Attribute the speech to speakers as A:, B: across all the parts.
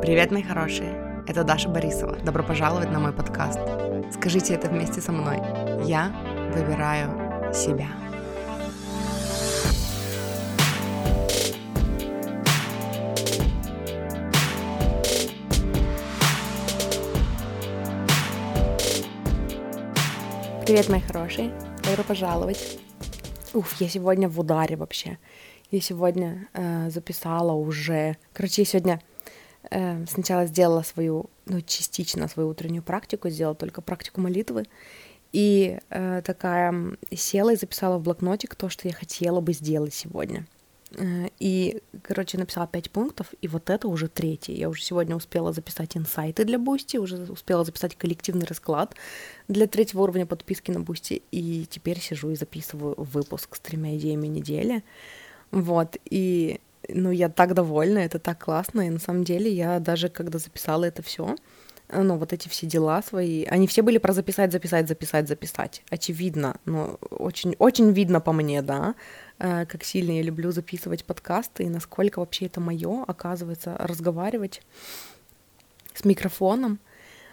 A: Привет, мои хорошие! Это Даша Борисова. Добро пожаловать на мой подкаст. Скажите это вместе со мной. Я выбираю себя. Привет, мои хорошие! Добро пожаловать! Уф, я сегодня в ударе вообще. Я сегодня э, записала уже... Короче, я сегодня сначала сделала свою, ну, частично свою утреннюю практику, сделала только практику молитвы. И э, такая села и записала в блокнотик то, что я хотела бы сделать сегодня. Э, и, короче, написала пять пунктов, и вот это уже третий. Я уже сегодня успела записать инсайты для Boosty, уже успела записать коллективный расклад для третьего уровня подписки на Boosty, и теперь сижу и записываю выпуск с тремя идеями недели. Вот, и ну, я так довольна, это так классно, и на самом деле я даже, когда записала это все, ну, вот эти все дела свои, они все были про записать, записать, записать, записать. Очевидно, ну, очень, очень видно по мне, да, э, как сильно я люблю записывать подкасты и насколько вообще это мое, оказывается, разговаривать с микрофоном.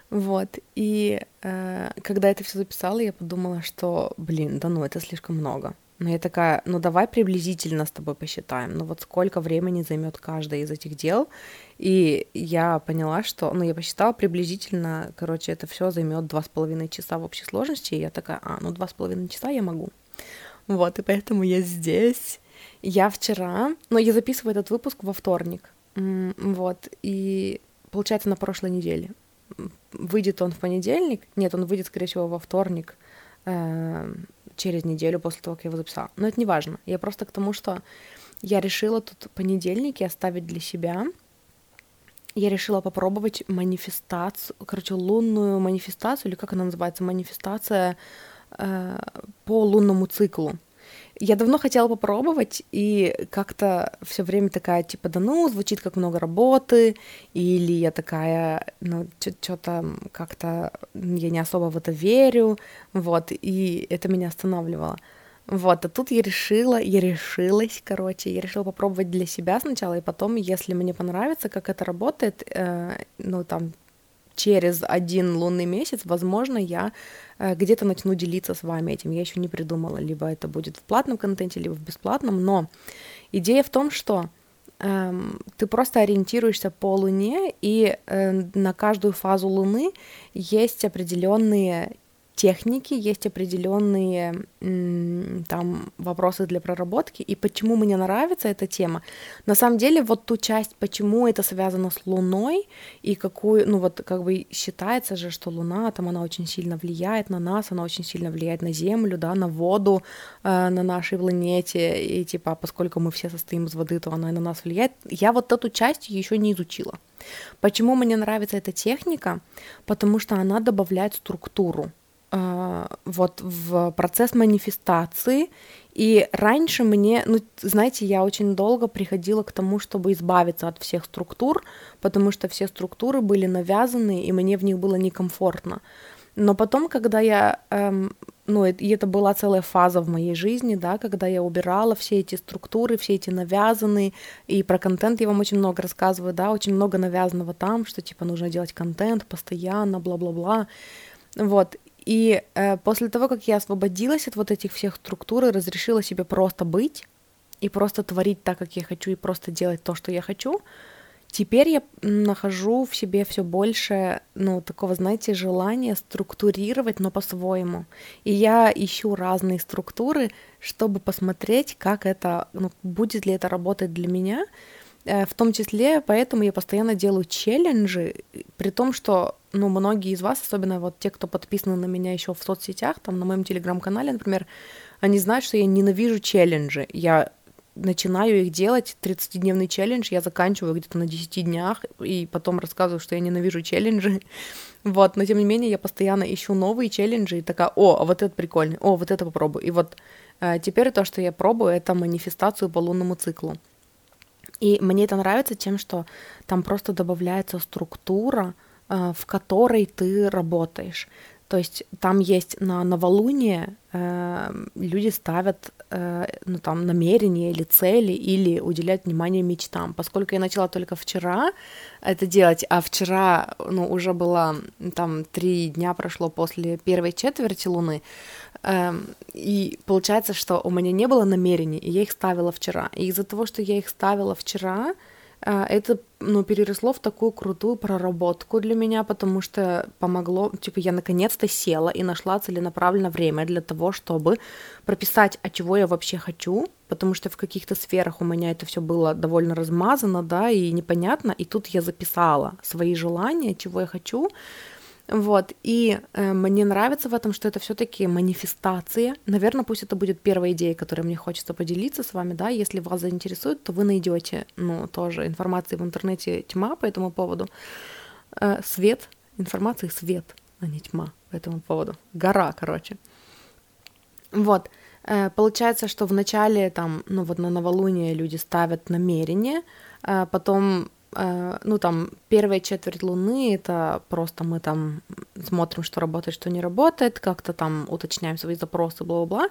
A: Вот, и э, когда это все записала, я подумала, что, блин, да ну, это слишком много. Но я такая, ну давай приблизительно с тобой посчитаем, ну вот сколько времени займет каждое из этих дел. И я поняла, что, ну я посчитала приблизительно, короче, это все займет два с половиной часа в общей сложности. И я такая, а, ну два с половиной часа я могу. Вот, и поэтому я здесь. Я вчера, ну я записываю этот выпуск во вторник, вот, и получается на прошлой неделе. Выйдет он в понедельник, нет, он выйдет, скорее всего, во вторник, эм, через неделю после того, как я его записала. Но это не важно. Я просто к тому, что я решила тут понедельники оставить для себя. Я решила попробовать манифестацию, короче, лунную манифестацию, или как она называется, манифестация э, по лунному циклу. Я давно хотела попробовать, и как-то все время такая, типа, да ну, звучит как много работы, или я такая, ну, что-то как-то я не особо в это верю, вот, и это меня останавливало. Вот, а тут я решила, я решилась, короче, я решила попробовать для себя сначала, и потом, если мне понравится, как это работает, э, ну, там, через один лунный месяц, возможно, я э, где-то начну делиться с вами этим. Я еще не придумала, либо это будет в платном контенте, либо в бесплатном, но идея в том, что эм, ты просто ориентируешься по Луне, и э, на каждую фазу Луны есть определенные техники, есть определенные там вопросы для проработки, и почему мне нравится эта тема. На самом деле, вот ту часть, почему это связано с Луной, и какую, ну вот как бы считается же, что Луна, там она очень сильно влияет на нас, она очень сильно влияет на Землю, да, на воду э, на нашей планете, и типа, поскольку мы все состоим из воды, то она и на нас влияет. Я вот эту часть еще не изучила. Почему мне нравится эта техника? Потому что она добавляет структуру а, вот в процесс манифестации. И раньше мне, ну, знаете, я очень долго приходила к тому, чтобы избавиться от всех структур, потому что все структуры были навязаны, и мне в них было некомфортно. Но потом, когда я, эм, ну, и это была целая фаза в моей жизни, да, когда я убирала все эти структуры, все эти навязанные, и про контент я вам очень много рассказываю, да, очень много навязанного там, что, типа, нужно делать контент постоянно, бла-бла-бла, вот, и э, после того, как я освободилась от вот этих всех структур и разрешила себе просто быть и просто творить так, как я хочу, и просто делать то, что я хочу, теперь я нахожу в себе все больше, ну, такого, знаете, желания структурировать, но по-своему. И я ищу разные структуры, чтобы посмотреть, как это, ну, будет ли это работать для меня, Э, в том числе, поэтому я постоянно делаю челленджи, при том, что, ну, многие из вас, особенно вот те, кто подписаны на меня еще в соцсетях, там, на моем телеграм-канале, например, они знают, что я ненавижу челленджи. Я начинаю их делать, 30-дневный челлендж, я заканчиваю где-то на 10 днях, и потом рассказываю, что я ненавижу челленджи. Вот, но тем не менее я постоянно ищу новые челленджи и такая, о, а вот это прикольный, о, вот это попробую. И вот э, теперь то, что я пробую, это манифестацию по лунному циклу. И мне это нравится тем, что там просто добавляется структура, в которой ты работаешь. То есть там есть на новолуние э, люди ставят э, ну, там, намерения или цели, или уделяют внимание мечтам. Поскольку я начала только вчера это делать, а вчера ну, уже было там три дня прошло после первой четверти Луны, э, и получается, что у меня не было намерений, и я их ставила вчера. И из-за того, что я их ставила вчера, а, это, ну, переросло в такую крутую проработку для меня, потому что помогло, типа, я наконец-то села и нашла целенаправленно время для того, чтобы прописать, а чего я вообще хочу, потому что в каких-то сферах у меня это все было довольно размазано, да, и непонятно, и тут я записала свои желания, чего я хочу, вот, и э, мне нравится в этом, что это все-таки манифестация. Наверное, пусть это будет первая идея, которой мне хочется поделиться с вами, да. Если вас заинтересует, то вы найдете, ну, тоже информации в интернете тьма по этому поводу. Э, свет, информации свет, а не тьма по этому поводу. Гора, короче. Вот. Э, получается, что в начале там, ну вот на новолуние люди ставят намерение, э, потом ну, там, первая четверть Луны, это просто мы там смотрим, что работает, что не работает, как-то там уточняем свои запросы, бла-бла-бла.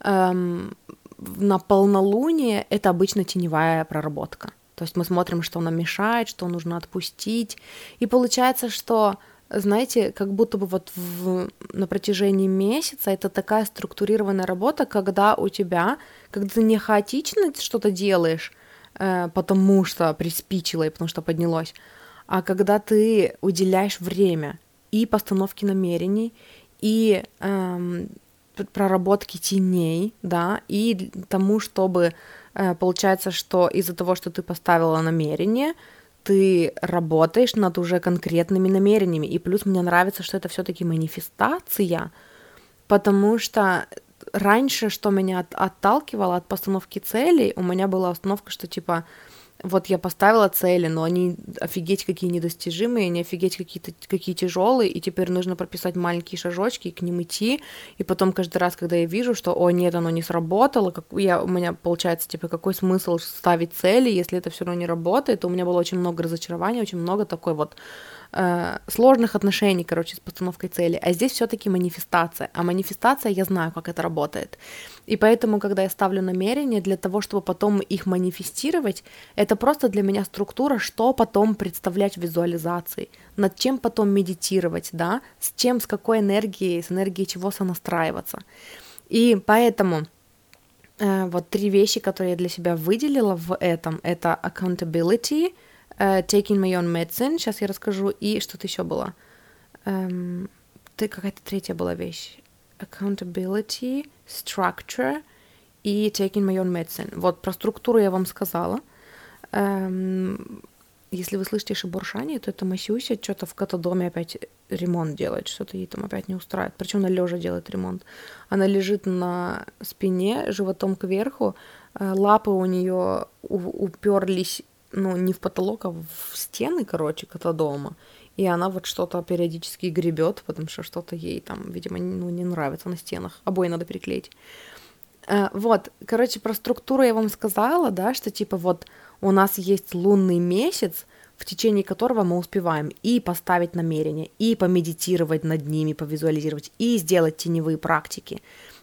A: Эм, на полнолуние это обычно теневая проработка. То есть мы смотрим, что нам мешает, что нужно отпустить. И получается, что, знаете, как будто бы вот в, на протяжении месяца это такая структурированная работа, когда у тебя, когда ты не хаотично что-то делаешь, Э, потому что приспичило и потому что поднялось, а когда ты уделяешь время и постановке намерений, и эм, проработке теней, да, и тому, чтобы э, получается, что из-за того, что ты поставила намерение, ты работаешь над уже конкретными намерениями. И плюс мне нравится, что это все-таки манифестация, потому что раньше, что меня от, отталкивало от постановки целей, у меня была установка, что типа вот я поставила цели, но они офигеть какие недостижимые, они офигеть какие-то какие тяжелые, и теперь нужно прописать маленькие шажочки и к ним идти, и потом каждый раз, когда я вижу, что, о, нет, оно не сработало, как я, у меня получается, типа, какой смысл ставить цели, если это все равно не работает, у меня было очень много разочарований, очень много такой вот э, сложных отношений, короче, с постановкой цели. А здесь все-таки манифестация. А манифестация, я знаю, как это работает. И поэтому, когда я ставлю намерения для того, чтобы потом их манифестировать, это просто для меня структура, что потом представлять в визуализации, над чем потом медитировать, да, с чем, с какой энергией, с энергией чего сонастраиваться. И поэтому э, вот три вещи, которые я для себя выделила в этом, это accountability — Taking My Own Medicine, сейчас я расскажу, и что-то еще было. Um, ты какая-то третья была вещь. Accountability, Structure и Taking My Own Medicine. Вот про структуру я вам сказала. Um, если вы слышите шебуршание, то это Масюся что-то в катадоме опять ремонт делает, что-то ей там опять не устраивает. Причем она лежа делает ремонт. Она лежит на спине, животом кверху, э, лапы у нее уперлись ну, не в потолок, а в стены, короче, дома. И она вот что-то периодически гребет, потому что что-то ей там, видимо, ну, не нравится на стенах. Обои надо переклеить. Э, вот, короче, про структуру я вам сказала, да, что типа вот у нас есть лунный месяц, в течение которого мы успеваем и поставить намерения, и помедитировать над ними, повизуализировать, и сделать теневые практики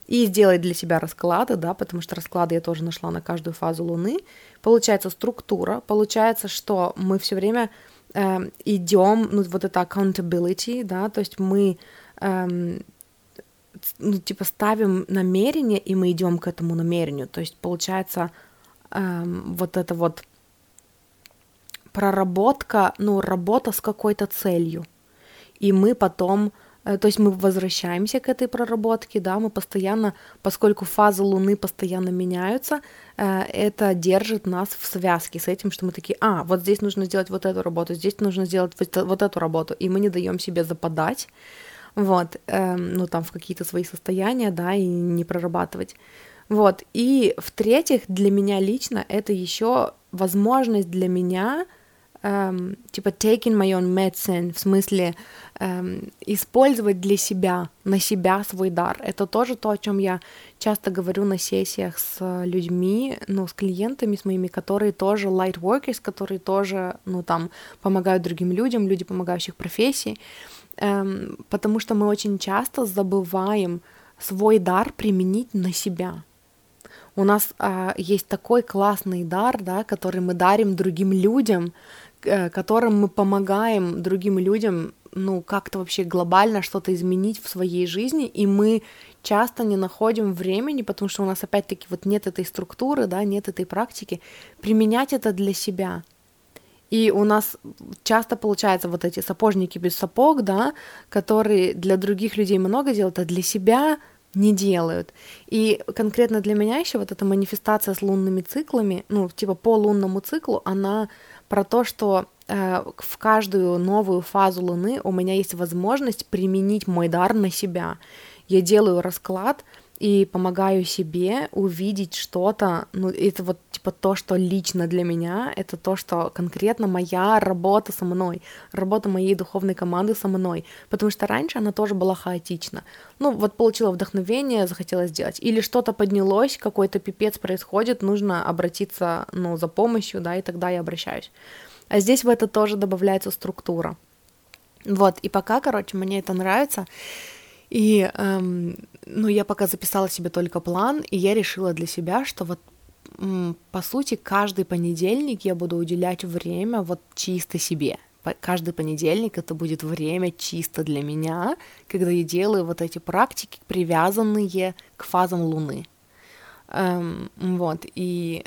A: и сделать для себя расклады, да, потому что расклады я тоже нашла на каждую фазу Луны. Получается структура, получается, что мы все время э, идем, ну вот это accountability, да, то есть мы э, ну, типа ставим намерение, и мы идем к этому намерению. То есть получается э, вот это вот проработка, ну, работа с какой-то целью. И мы потом то есть мы возвращаемся к этой проработке, да, мы постоянно, поскольку фазы Луны постоянно меняются, э, это держит нас в связке с этим, что мы такие, а, вот здесь нужно сделать вот эту работу, здесь нужно сделать вот эту работу, и мы не даем себе западать, вот, эм, ну там в какие-то свои состояния, да, и не прорабатывать. Вот, и в-третьих, для меня лично это еще возможность для меня эм, типа taking my own medicine, в смысле эм, использовать для себя, на себя свой дар. Это тоже то, о чем я часто говорю на сессиях с людьми, ну, с клиентами, с моими, которые тоже light workers, которые тоже, ну, там, помогают другим людям, люди помогающих профессий. эм, потому что мы очень часто забываем свой дар применить на себя. У нас э, есть такой классный дар, да, который мы дарим другим людям, э, которым мы помогаем другим людям, ну, как-то вообще глобально что-то изменить в своей жизни, и мы часто не находим времени, потому что у нас опять-таки вот нет этой структуры, да, нет этой практики, применять это для себя. И у нас часто получается вот эти сапожники без сапог, да, которые для других людей много делают, а для себя не делают. И конкретно для меня еще вот эта манифестация с лунными циклами, ну, типа по лунному циклу, она про то, что э, в каждую новую фазу Луны у меня есть возможность применить мой дар на себя. Я делаю расклад, и помогаю себе увидеть что-то, ну, это вот типа то, что лично для меня, это то, что конкретно моя работа со мной, работа моей духовной команды со мной, потому что раньше она тоже была хаотична. Ну, вот получила вдохновение, захотела сделать, или что-то поднялось, какой-то пипец происходит, нужно обратиться, ну, за помощью, да, и тогда я обращаюсь. А здесь в это тоже добавляется структура. Вот, и пока, короче, мне это нравится, и, эм, ну, я пока записала себе только план, и я решила для себя, что вот по сути, каждый понедельник я буду уделять время вот чисто себе. Каждый понедельник это будет время чисто для меня, когда я делаю вот эти практики, привязанные к фазам Луны. Эм, вот, и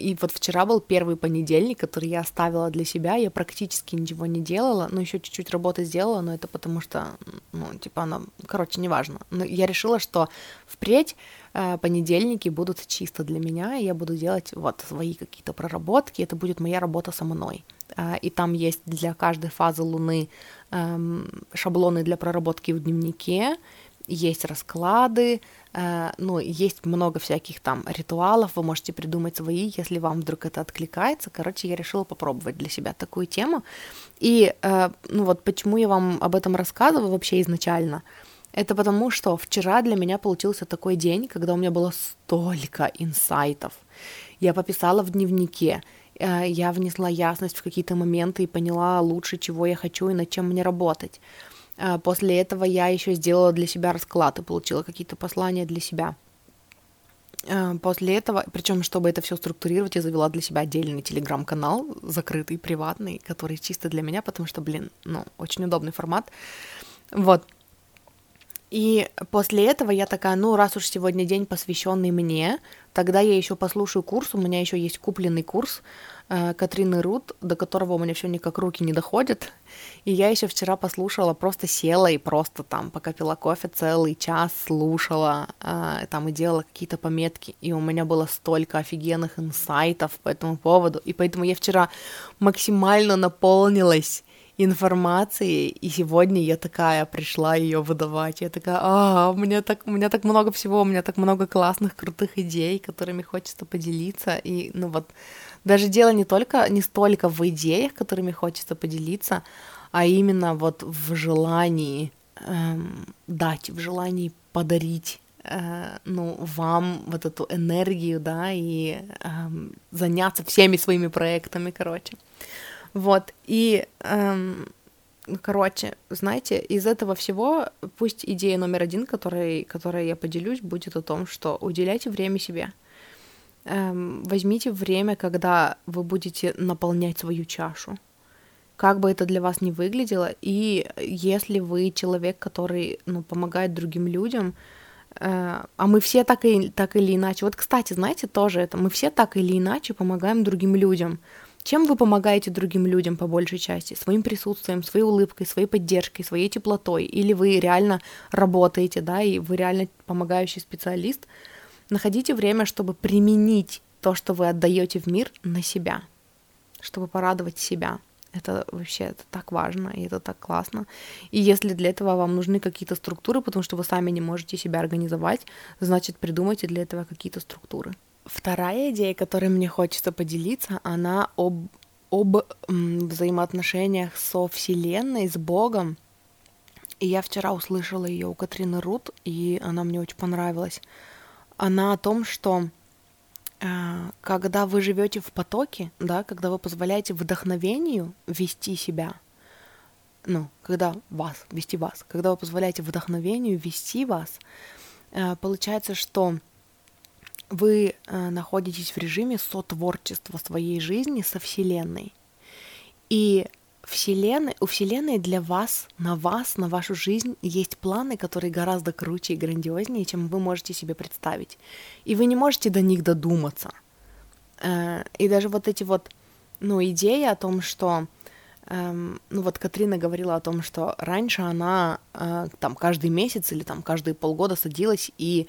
A: и вот вчера был первый понедельник, который я оставила для себя. Я практически ничего не делала, но еще чуть-чуть работы сделала, но это потому что, ну, типа, она, короче, неважно. Но я решила, что впредь э, понедельники будут чисто для меня, и я буду делать вот свои какие-то проработки, это будет моя работа со мной. Э, и там есть для каждой фазы Луны э, шаблоны для проработки в дневнике, есть расклады, э, ну, есть много всяких там ритуалов, вы можете придумать свои, если вам вдруг это откликается. Короче, я решила попробовать для себя такую тему. И, э, ну вот, почему я вам об этом рассказываю вообще изначально? Это потому, что вчера для меня получился такой день, когда у меня было столько инсайтов. Я пописала в дневнике, э, я внесла ясность в какие-то моменты и поняла лучше, чего я хочу и над чем мне работать. А, после этого я еще сделала для себя расклад и получила какие-то послания для себя. А, после этого, причем, чтобы это все структурировать, я завела для себя отдельный телеграм-канал, закрытый, приватный, который чисто для меня, потому что, блин, ну, очень удобный формат. Вот. И после этого я такая, ну, раз уж сегодня день посвященный мне, тогда я еще послушаю курс, у меня еще есть купленный курс Катрины Рут, до которого у меня все никак руки не доходят. И я еще вчера послушала, просто села и просто там, пока пила кофе, целый час слушала, э, там и делала какие-то пометки. И у меня было столько офигенных инсайтов по этому поводу. И поэтому я вчера максимально наполнилась информации, и сегодня я такая пришла ее выдавать. Я такая, а, у меня так, у меня так много всего, у меня так много классных, крутых идей, которыми хочется поделиться. И, ну вот, даже дело не только, не столько в идеях, которыми хочется поделиться, а именно вот в желании эм, дать, в желании подарить э, ну, вам вот эту энергию, да, и эм, заняться всеми своими проектами, короче. Вот, и, эм, короче, знаете, из этого всего пусть идея номер один, которой, которой я поделюсь, будет о том, что уделяйте время себе. Эм, возьмите время, когда вы будете наполнять свою чашу. Как бы это для вас ни выглядело, и если вы человек, который ну, помогает другим людям, э, а мы все так, и, так или иначе. Вот, кстати, знаете, тоже это, мы все так или иначе помогаем другим людям. Чем вы помогаете другим людям по большей части? Своим присутствием, своей улыбкой, своей поддержкой, своей теплотой? Или вы реально работаете, да, и вы реально помогающий специалист? Находите время, чтобы применить то, что вы отдаете в мир, на себя, чтобы порадовать себя. Это вообще это так важно, и это так классно. И если для этого вам нужны какие-то структуры, потому что вы сами не можете себя организовать, значит, придумайте для этого какие-то структуры. Вторая идея, которой мне хочется поделиться, она об, об взаимоотношениях со Вселенной, с Богом. И я вчера услышала ее у Катрины Рут, и она мне очень понравилась. Она о том, что э, когда вы живете в потоке, да, когда вы позволяете вдохновению вести себя, ну, когда вас, вести вас, когда вы позволяете вдохновению вести вас, э, получается, что вы э, находитесь в режиме сотворчества своей жизни со Вселенной. И Вселенной, у Вселенной для вас, на вас, на вашу жизнь есть планы, которые гораздо круче и грандиознее, чем вы можете себе представить. И вы не можете до них додуматься. Э, и даже вот эти вот, ну, идеи о том, что эм, ну вот Катрина говорила о том, что раньше она э, там каждый месяц или там каждые полгода садилась и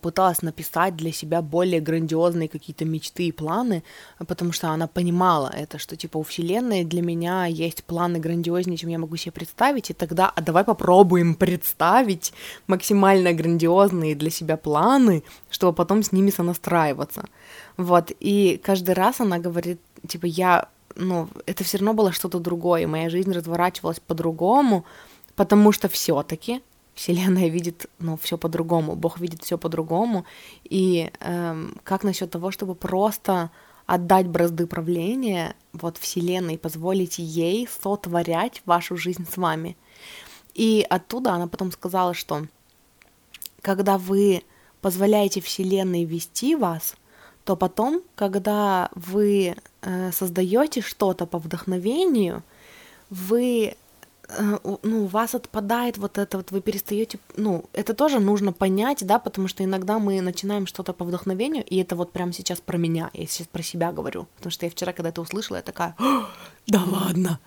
A: пыталась написать для себя более грандиозные какие-то мечты и планы, потому что она понимала это, что типа у Вселенной для меня есть планы грандиознее, чем я могу себе представить, и тогда а давай попробуем представить максимально грандиозные для себя планы, чтобы потом с ними сонастраиваться. Вот, и каждый раз она говорит, типа, я, ну, это все равно было что-то другое, моя жизнь разворачивалась по-другому, потому что все-таки Вселенная видит, ну, все по-другому, Бог видит все по-другому. И эм, как насчет того, чтобы просто отдать бразды правления вот Вселенной, позволить ей сотворять вашу жизнь с вами. И оттуда она потом сказала, что когда вы позволяете Вселенной вести вас, то потом, когда вы э, создаете что-то по вдохновению, вы ну, у вас отпадает вот это вот, вы перестаете, ну, это тоже нужно понять, да, потому что иногда мы начинаем что-то по вдохновению, и это вот прямо сейчас про меня, я сейчас про себя говорю, потому что я вчера, когда это услышала, я такая, да ладно.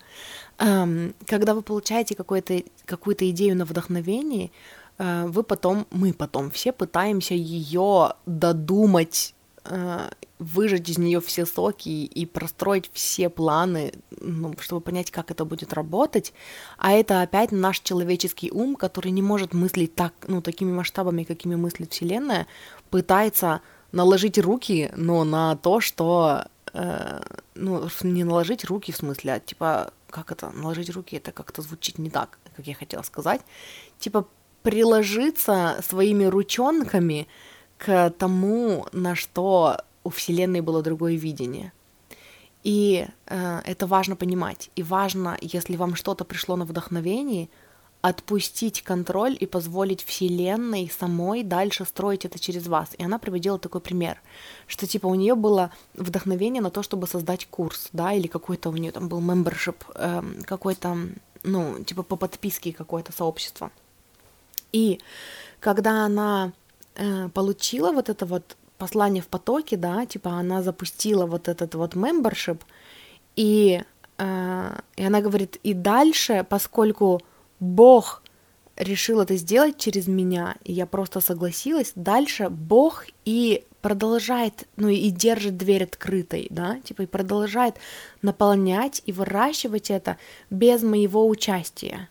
A: Эм, когда вы получаете какую-то какую-то идею на вдохновении, э, вы потом, мы потом все пытаемся ее додумать э, выжать из нее все соки и простроить все планы, ну, чтобы понять, как это будет работать. А это опять наш человеческий ум, который не может мыслить так, ну, такими масштабами, какими мыслит Вселенная, пытается наложить руки, но на то, что э, ну, не наложить руки в смысле, а типа, как это, наложить руки, это как-то звучит не так, как я хотела сказать, типа приложиться своими ручонками к тому, на что у Вселенной было другое видение. И э, это важно понимать. И важно, если вам что-то пришло на вдохновение, отпустить контроль и позволить Вселенной самой дальше строить это через вас. И она приводила такой пример, что типа у нее было вдохновение на то, чтобы создать курс, да, или какой-то у нее там был membership, э, какой-то, ну, типа по подписке какое-то сообщество. И когда она э, получила вот это вот послание в потоке, да, типа она запустила вот этот вот membership, и, э, и она говорит, и дальше, поскольку Бог решил это сделать через меня, и я просто согласилась, дальше Бог и продолжает, ну и держит дверь открытой, да, типа и продолжает наполнять и выращивать это без моего участия.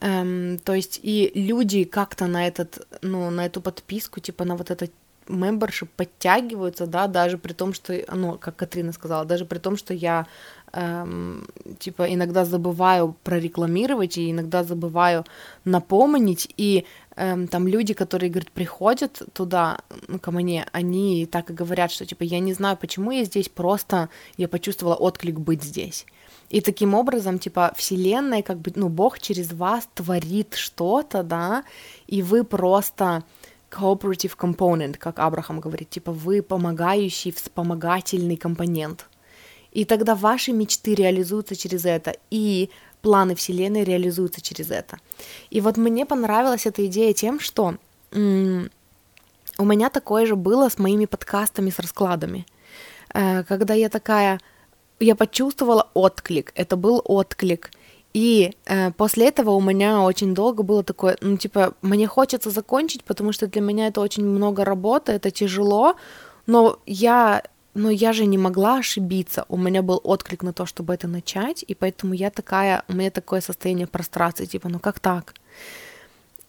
A: Эм, то есть и люди как-то на этот, ну, на эту подписку, типа на вот это мембершип подтягиваются, да, даже при том, что, ну, как Катрина сказала, даже при том, что я, эм, типа, иногда забываю прорекламировать и иногда забываю напомнить, и эм, там люди, которые, говорят, приходят туда, ну, ко мне, они так и говорят, что, типа, я не знаю, почему я здесь, просто я почувствовала отклик быть здесь. И таким образом, типа, Вселенная, как бы, ну, Бог через вас творит что-то, да, и вы просто cooperative component, как Абрахам говорит, типа вы помогающий, вспомогательный компонент. И тогда ваши мечты реализуются через это, и планы Вселенной реализуются через это. И вот мне понравилась эта идея тем, что м- у меня такое же было с моими подкастами, с раскладами. Э, когда я такая, я почувствовала отклик, это был отклик, и э, после этого у меня очень долго было такое, ну, типа, мне хочется закончить, потому что для меня это очень много работы, это тяжело, но я, но я же не могла ошибиться. У меня был отклик на то, чтобы это начать, и поэтому я такая, у меня такое состояние прострации, типа, ну как так?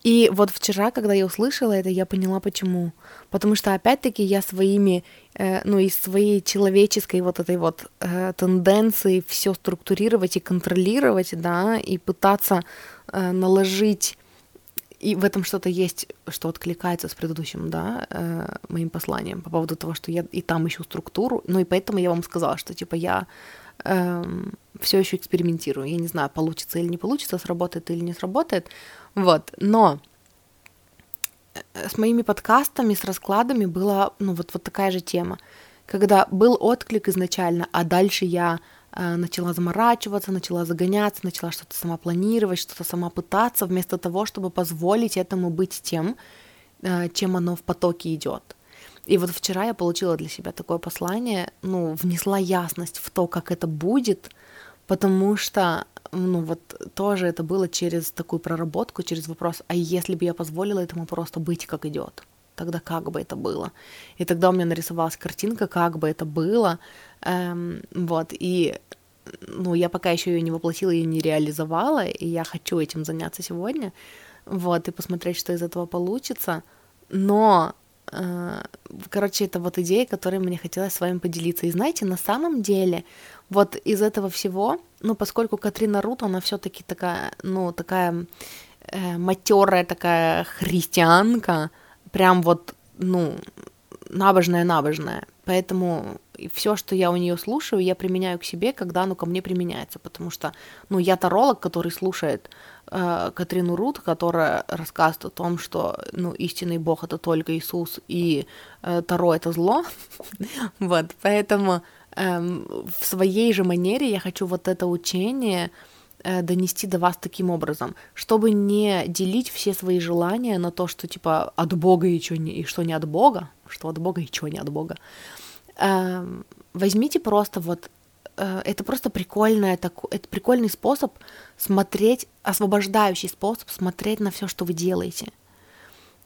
A: И вот вчера, когда я услышала это, я поняла, почему. Потому что, опять-таки, я своими, э, ну, из своей человеческой вот этой вот э, тенденции все структурировать и контролировать, да, и пытаться э, наложить и в этом что-то есть, что откликается с предыдущим, да, э, моим посланием по поводу того, что я и там ищу структуру. Ну и поэтому я вам сказала, что типа я эм, все еще экспериментирую. Я не знаю, получится или не получится, сработает или не сработает. Вот, но э, с моими подкастами, с раскладами была, ну, вот, вот такая же тема. Когда был отклик изначально, а дальше я э, начала заморачиваться, начала загоняться, начала что-то сама планировать, что-то сама пытаться, вместо того, чтобы позволить этому быть тем, э, чем оно в потоке идет. И вот вчера я получила для себя такое послание, ну, внесла ясность в то, как это будет, потому что, ну, вот тоже это было через такую проработку, через вопрос, а если бы я позволила этому просто быть, как идет, тогда как бы это было? И тогда у меня нарисовалась картинка, как бы это было, эм, вот, и ну, я пока еще ее не воплотила и не реализовала, и я хочу этим заняться сегодня, вот, и посмотреть, что из этого получится, но Э, короче, это вот идея, которой мне хотелось с вами поделиться. И знаете, на самом деле, вот из этого всего, ну, поскольку Катрина Рут, она все-таки такая, ну, такая э, матерая такая христианка, прям вот, ну, набожная-набожная. Поэтому все, что я у нее слушаю, я применяю к себе, когда оно ко мне применяется. Потому что, ну, я таролог, который слушает э, Катрину Рут, которая рассказывает о том, что, ну, истинный Бог это только Иисус, и э, Таро это зло. вот, поэтому э, в своей же манере я хочу вот это учение э, донести до вас таким образом, чтобы не делить все свои желания на то, что типа от Бога и что не, и что не от Бога, что от Бога и что не от Бога. Э, возьмите просто вот Э, это просто прикольная, это прикольный способ смотреть, освобождающий способ смотреть на все, что вы делаете.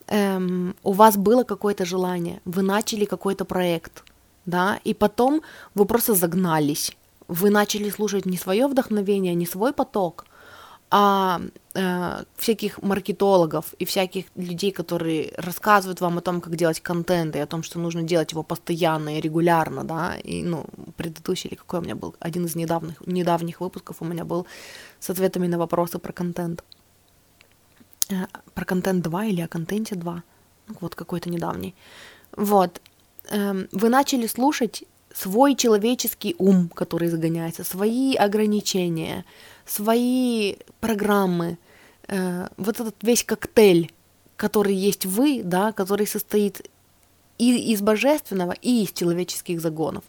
A: Эм, у вас было какое-то желание, вы начали какой-то проект, да, и потом вы просто загнались, вы начали слушать не свое вдохновение, не свой поток, а э, всяких маркетологов и всяких людей, которые рассказывают вам о том, как делать контент, и о том, что нужно делать его постоянно и регулярно, да, и, ну, предыдущий или какой у меня был, один из недавних, недавних выпусков у меня был с ответами на вопросы про контент. Э, про контент 2 или о контенте 2, ну, вот какой-то недавний. Вот, э, вы начали слушать свой человеческий ум, который загоняется, свои ограничения, свои программы, э, вот этот весь коктейль, который есть вы, да, который состоит и из божественного, и из человеческих загонов.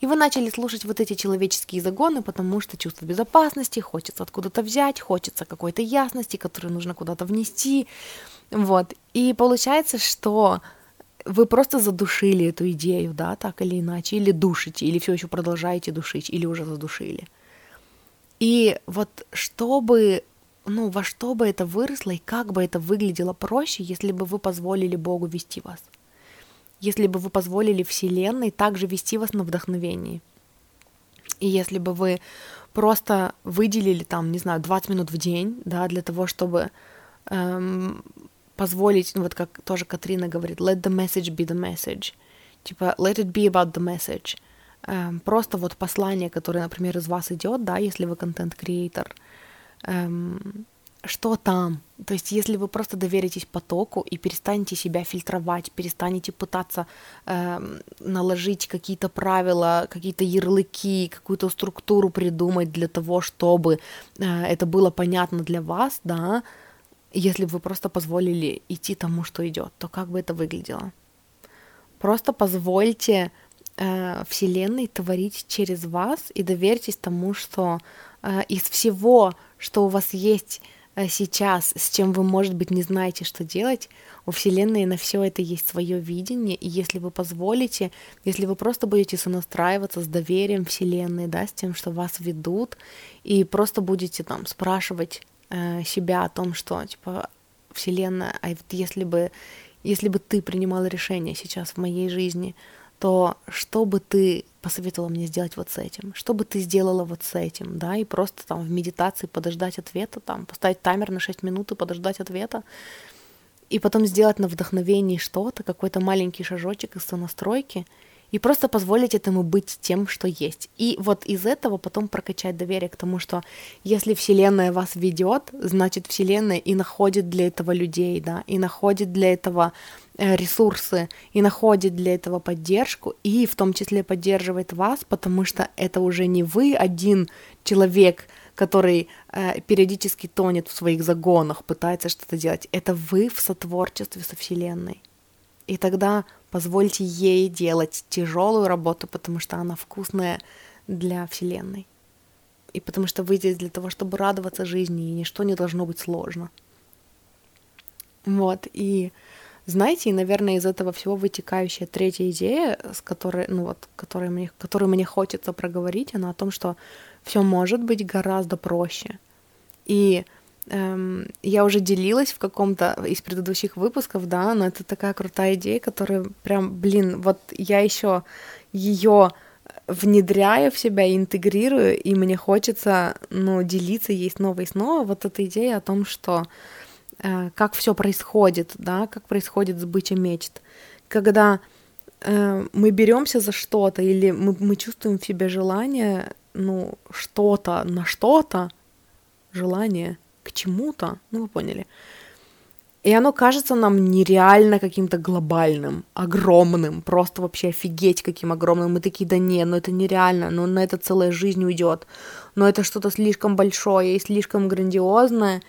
A: И вы начали слушать вот эти человеческие загоны, потому что чувство безопасности, хочется откуда-то взять, хочется какой-то ясности, которую нужно куда-то внести. Вот. И получается, что вы просто задушили эту идею, да, так или иначе, или душите, или все еще продолжаете душить, или уже задушили. И вот чтобы, ну, во что бы это выросло и как бы это выглядело проще, если бы вы позволили Богу вести вас. Если бы вы позволили Вселенной также вести вас на вдохновении. И если бы вы просто выделили там, не знаю, 20 минут в день, да, для того, чтобы эм, позволить, ну вот как тоже Катрина говорит, let the message be the message. Типа, let it be about the message. Эм, просто вот послание, которое, например, из вас идет, да, если вы контент-креатор, эм, что там? То есть, если вы просто доверитесь потоку и перестанете себя фильтровать, перестанете пытаться э, наложить какие-то правила, какие-то ярлыки, какую-то структуру придумать для того, чтобы э, это было понятно для вас, да, если бы вы просто позволили идти тому, что идет, то как бы это выглядело? Просто позвольте э, Вселенной творить через вас и доверьтесь тому, что э, из всего, что у вас есть э, сейчас, с чем вы, может быть, не знаете, что делать, у Вселенной на все это есть свое видение, и если вы позволите, если вы просто будете сонастраиваться с доверием Вселенной, да, с тем, что вас ведут, и просто будете там спрашивать э, себя о том, что, типа, Вселенная, а вот если бы, если бы ты принимала решение сейчас в моей жизни, то что бы ты посоветовала мне сделать вот с этим? Что бы ты сделала вот с этим, да, и просто там в медитации подождать ответа, там, поставить таймер на 6 минут и подождать ответа, и потом сделать на вдохновении что-то, какой-то маленький шажочек из сонастройки, и просто позволить этому быть тем, что есть. И вот из этого потом прокачать доверие к тому, что если Вселенная вас ведет, значит Вселенная и находит для этого людей, да, и находит для этого э, ресурсы и находит для этого поддержку, и в том числе поддерживает вас, потому что это уже не вы один человек, который э, периодически тонет в своих загонах, пытается что-то делать. Это вы в сотворчестве со Вселенной. И тогда позвольте ей делать тяжелую работу, потому что она вкусная для Вселенной. И потому что вы здесь для того, чтобы радоваться жизни, и ничто не должно быть сложно. Вот, и знаете, и, наверное, из этого всего вытекающая третья идея, с которой, ну вот, которой мне, которую мне хочется проговорить, она о том, что все может быть гораздо проще. И эм, я уже делилась в каком-то из предыдущих выпусков, да, но это такая крутая идея, которая прям, блин, вот я еще ее внедряю в себя, интегрирую, и мне хочется, ну, делиться ей снова и снова. Вот эта идея о том, что э, как все происходит, да, как происходит сбыча мечт. Когда э, мы беремся за что-то, или мы, мы чувствуем в себе желание, ну, что-то на что-то, желание к чему-то, ну, вы поняли. И оно кажется нам нереально каким-то глобальным, огромным, просто вообще офигеть каким огромным. Мы такие, да не, ну это нереально, ну на это целая жизнь уйдет, но это что-то слишком большое и слишком грандиозное.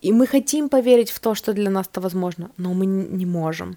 A: И мы хотим поверить в то, что для нас это возможно, но мы не можем.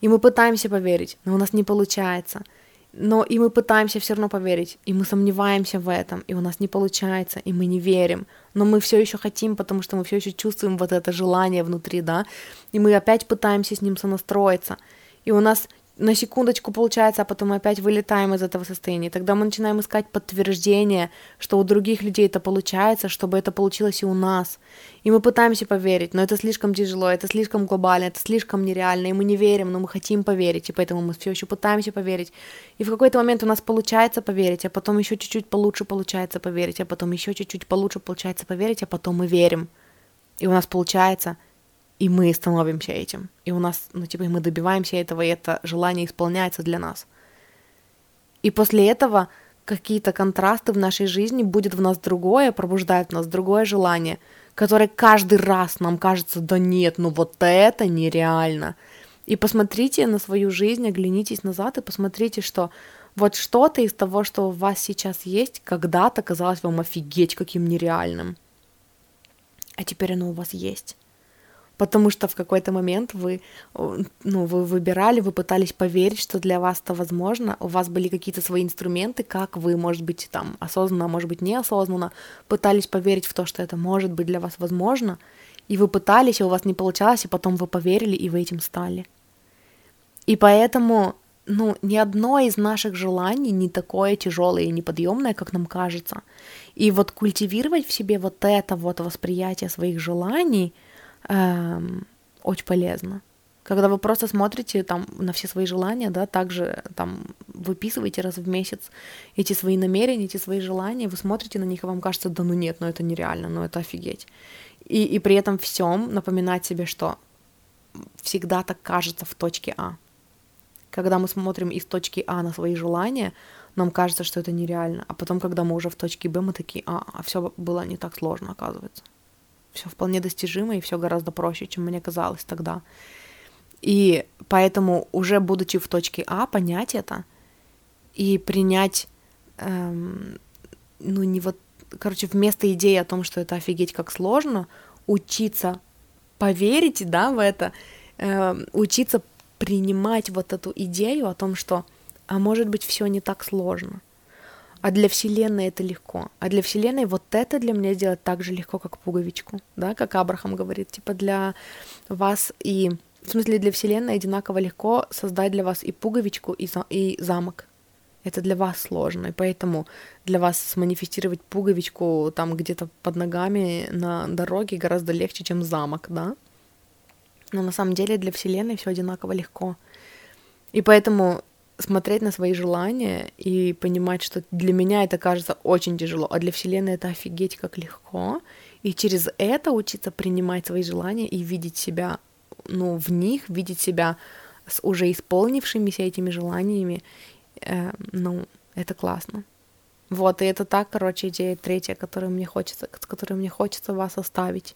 A: И мы пытаемся поверить, но у нас не получается – но и мы пытаемся все равно поверить, и мы сомневаемся в этом, и у нас не получается, и мы не верим, но мы все еще хотим, потому что мы все еще чувствуем вот это желание внутри, да, и мы опять пытаемся с ним сонастроиться, и у нас на секундочку получается, а потом мы опять вылетаем из этого состояния. Тогда мы начинаем искать подтверждение, что у других людей это получается, чтобы это получилось и у нас. И мы пытаемся поверить, но это слишком тяжело, это слишком глобально, это слишком нереально, и мы не верим, но мы хотим поверить, и поэтому мы все еще пытаемся поверить. И в какой-то момент у нас получается поверить, а потом еще чуть-чуть получше получается поверить, а потом еще чуть-чуть получше получается поверить, а потом мы верим. И у нас получается, и мы становимся этим. И у нас, ну, типа, мы добиваемся этого, и это желание исполняется для нас. И после этого какие-то контрасты в нашей жизни будет в нас другое, пробуждает в нас другое желание, которое каждый раз нам кажется, да нет, ну вот это нереально. И посмотрите на свою жизнь, оглянитесь назад и посмотрите, что вот что-то из того, что у вас сейчас есть, когда-то казалось вам офигеть каким нереальным. А теперь оно у вас есть потому что в какой-то момент вы, ну, вы выбирали, вы пытались поверить, что для вас это возможно, у вас были какие-то свои инструменты, как вы, может быть, там, осознанно, а может быть, неосознанно, пытались поверить в то, что это может быть для вас возможно, и вы пытались, и у вас не получалось, и потом вы поверили, и вы этим стали. И поэтому, ну, ни одно из наших желаний не такое тяжелое и неподъемное, как нам кажется. И вот культивировать в себе вот это вот восприятие своих желаний — эм, очень полезно. Когда вы просто смотрите там на все свои желания, да, также там выписываете раз в месяц эти свои намерения, эти свои желания, вы смотрите на них, и вам кажется, да ну нет, ну это нереально, ну это офигеть. И, и при этом всем напоминать себе, что всегда так кажется в точке А. Когда мы смотрим из точки А на свои желания, нам кажется, что это нереально. А потом, когда мы уже в точке Б, мы такие, а, а все было не так сложно, оказывается все вполне достижимо и все гораздо проще, чем мне казалось тогда. И поэтому, уже будучи в точке А, понять это и принять, эм, ну, не вот, короче, вместо идеи о том, что это офигеть как сложно, учиться поверить, да, в это, э, учиться принимать вот эту идею о том, что, а может быть, все не так сложно. А для Вселенной это легко. А для Вселенной вот это для меня сделать так же легко, как пуговичку, да, как Абрахам говорит, типа для вас и в смысле для Вселенной одинаково легко создать для вас и пуговичку, и, за, и замок. Это для вас сложно, и поэтому для вас сманифестировать пуговичку там где-то под ногами на дороге гораздо легче, чем замок, да? Но на самом деле для Вселенной все одинаково легко. И поэтому смотреть на свои желания и понимать, что для меня это кажется очень тяжело, а для Вселенной это офигеть как легко. И через это учиться принимать свои желания и видеть себя, ну, в них, видеть себя с уже исполнившимися этими желаниями, э, ну, это классно. Вот, и это так, короче, идея третья, которую мне хочется, с которой мне хочется вас оставить.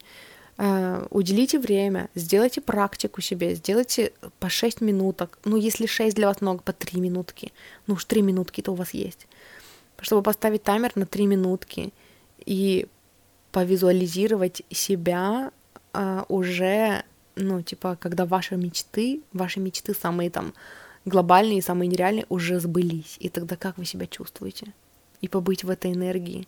A: Э, уделите время, сделайте практику себе, сделайте по 6 минуток. Ну, если 6 для вас много, по 3 минутки. Ну уж 3 минутки-то у вас есть. Чтобы поставить таймер на 3 минутки и повизуализировать себя а, уже, ну, типа, когда ваши мечты, ваши мечты самые там глобальные, самые нереальные уже сбылись. И тогда как вы себя чувствуете? И побыть в этой энергии,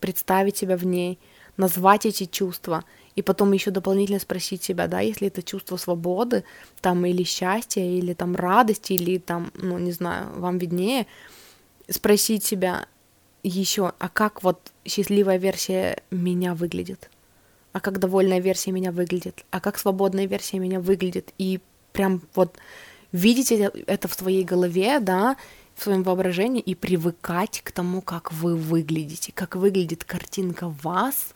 A: представить себя в ней, назвать эти чувства, и потом еще дополнительно спросить себя, да, если это чувство свободы, там, или счастья, или там радости, или там, ну, не знаю, вам виднее, спросить себя еще, а как вот счастливая версия меня выглядит? А как довольная версия меня выглядит? А как свободная версия меня выглядит? И прям вот видеть это в своей голове, да, в своем воображении и привыкать к тому, как вы выглядите, как выглядит картинка вас,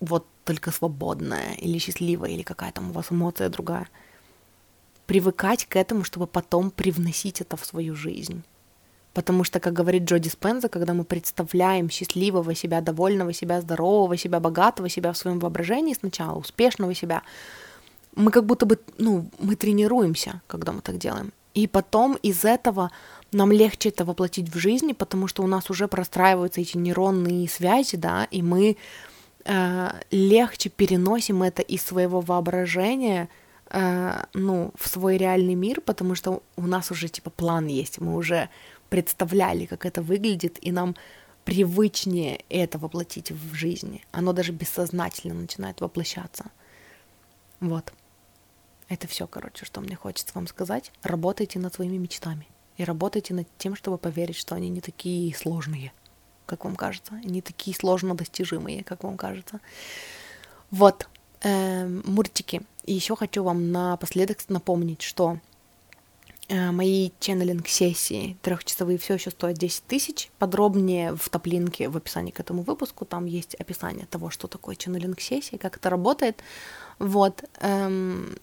A: вот только свободная или счастливая, или какая там у вас эмоция другая. Привыкать к этому, чтобы потом привносить это в свою жизнь. Потому что, как говорит Джо Диспенза, когда мы представляем счастливого себя, довольного себя, здорового себя, богатого себя в своем воображении сначала, успешного себя, мы как будто бы, ну, мы тренируемся, когда мы так делаем. И потом из этого нам легче это воплотить в жизни, потому что у нас уже простраиваются эти нейронные связи, да, и мы легче переносим это из своего воображения, э, ну, в свой реальный мир, потому что у нас уже типа план есть, мы уже представляли, как это выглядит, и нам привычнее это воплотить в жизни. Оно даже бессознательно начинает воплощаться. Вот. Это все, короче, что мне хочется вам сказать. Работайте над своими мечтами. И работайте над тем, чтобы поверить, что они не такие сложные, как вам кажется. Не такие сложно достижимые, как вам кажется. Вот. Эм, муртики. И еще хочу вам напоследок напомнить, что э, мои ченнелинг-сессии трехчасовые все еще стоят 10 тысяч. Подробнее в топлинке в описании к этому выпуску. Там есть описание того, что такое ченнелинг-сессии, как это работает. Вот. Эм,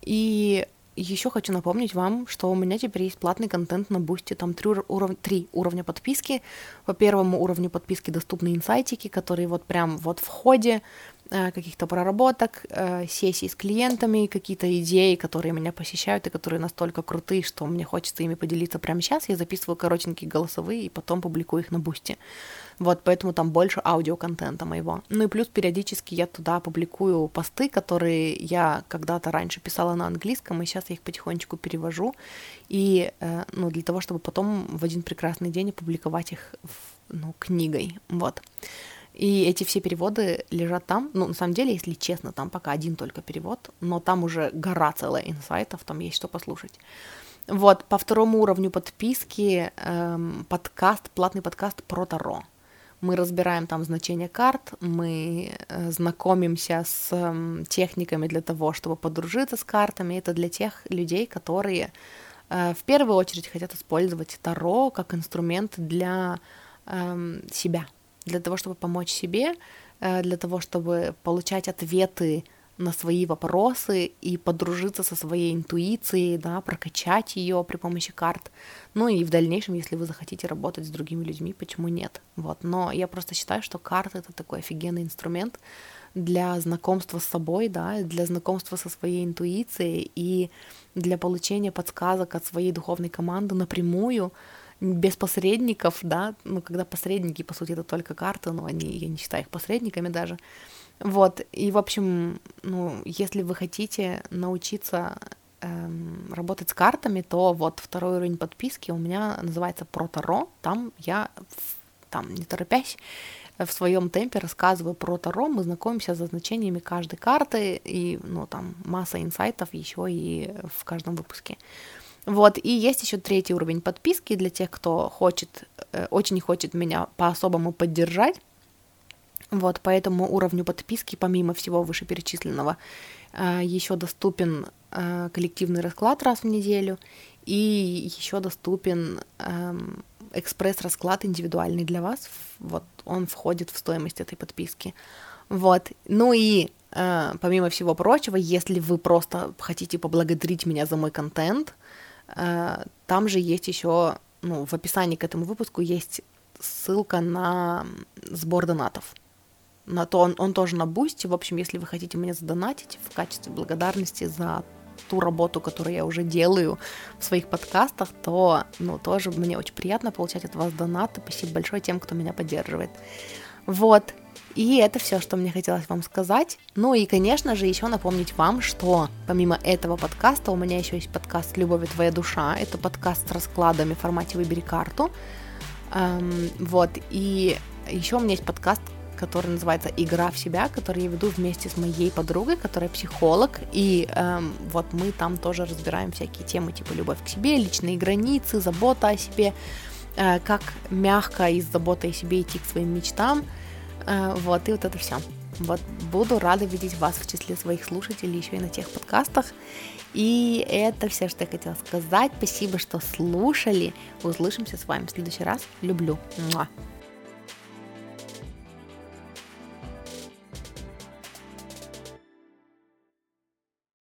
A: и еще хочу напомнить вам, что у меня теперь есть платный контент на Boosty. Там три, уров... три уровня подписки. По первому уровню подписки доступны инсайтики, которые вот прям вот в ходе каких-то проработок, э, сессий с клиентами, какие-то идеи, которые меня посещают и которые настолько крутые, что мне хочется ими поделиться прямо сейчас. Я записываю коротенькие голосовые и потом публикую их на Boosty. Вот, поэтому там больше аудиоконтента моего. Ну и плюс периодически я туда публикую посты, которые я когда-то раньше писала на английском, и сейчас я их потихонечку перевожу. И, э, ну, для того, чтобы потом в один прекрасный день опубликовать их, ну, книгой. Вот. И эти все переводы лежат там. Ну, на самом деле, если честно, там пока один только перевод, но там уже гора целая инсайтов, там есть что послушать. Вот, по второму уровню подписки эм, подкаст, платный подкаст про Таро мы разбираем там значение карт, мы э, знакомимся с техниками для того, чтобы подружиться с картами. Это для тех людей, которые э, в первую очередь хотят использовать Таро как инструмент для эм, себя, для того, чтобы помочь себе, э, для того, чтобы получать ответы на свои вопросы и подружиться со своей интуицией, да, прокачать ее при помощи карт. Ну и в дальнейшем, если вы захотите работать с другими людьми, почему нет? Вот. Но я просто считаю, что карты это такой офигенный инструмент для знакомства с собой, да, для знакомства со своей интуицией и для получения подсказок от своей духовной команды напрямую, без посредников, да, ну, когда посредники, по сути, это только карты, но они, я не считаю их посредниками даже, вот, и, в общем, ну, если вы хотите научиться эм, работать с картами, то вот второй уровень подписки у меня называется Про Таро. Там я, там, не торопясь, в своем темпе рассказываю про Таро, мы знакомимся со значениями каждой карты, и, ну, там, масса инсайтов еще и в каждом выпуске. Вот, и есть еще третий уровень подписки для тех, кто хочет, э, очень хочет меня по-особому поддержать. Вот, по этому уровню подписки, помимо всего вышеперечисленного, э, еще доступен э, коллективный расклад раз в неделю, и еще доступен эм, экспресс-расклад индивидуальный для вас. Вот он входит в стоимость этой подписки. Вот. Ну и помимо всего прочего, если вы просто хотите поблагодарить меня за мой контент, там же есть еще, ну, в описании к этому выпуску есть ссылка на сбор донатов. на то он, он тоже на бусте. В общем, если вы хотите мне задонатить в качестве благодарности за ту работу, которую я уже делаю в своих подкастах, то, ну, тоже мне очень приятно получать от вас донаты. Спасибо большое тем, кто меня поддерживает. Вот. И это все, что мне хотелось вам сказать. Ну и, конечно же, еще напомнить вам, что помимо этого подкаста у меня еще есть подкаст «Любовь твоя душа». Это подкаст с раскладами в формате «Выбери карту». Эм, вот. И еще у меня есть подкаст, который называется «Игра в себя», который я веду вместе с моей подругой, которая психолог, и эм, вот мы там тоже разбираем всякие темы типа любовь к себе, личные границы, забота о себе, э, как мягко из заботы о себе идти к своим мечтам, вот, и вот это все. Вот, буду рада видеть вас в числе своих слушателей еще и на тех подкастах. И это все, что я хотела сказать. Спасибо, что слушали. Услышимся с вами в следующий раз. Люблю. Муа.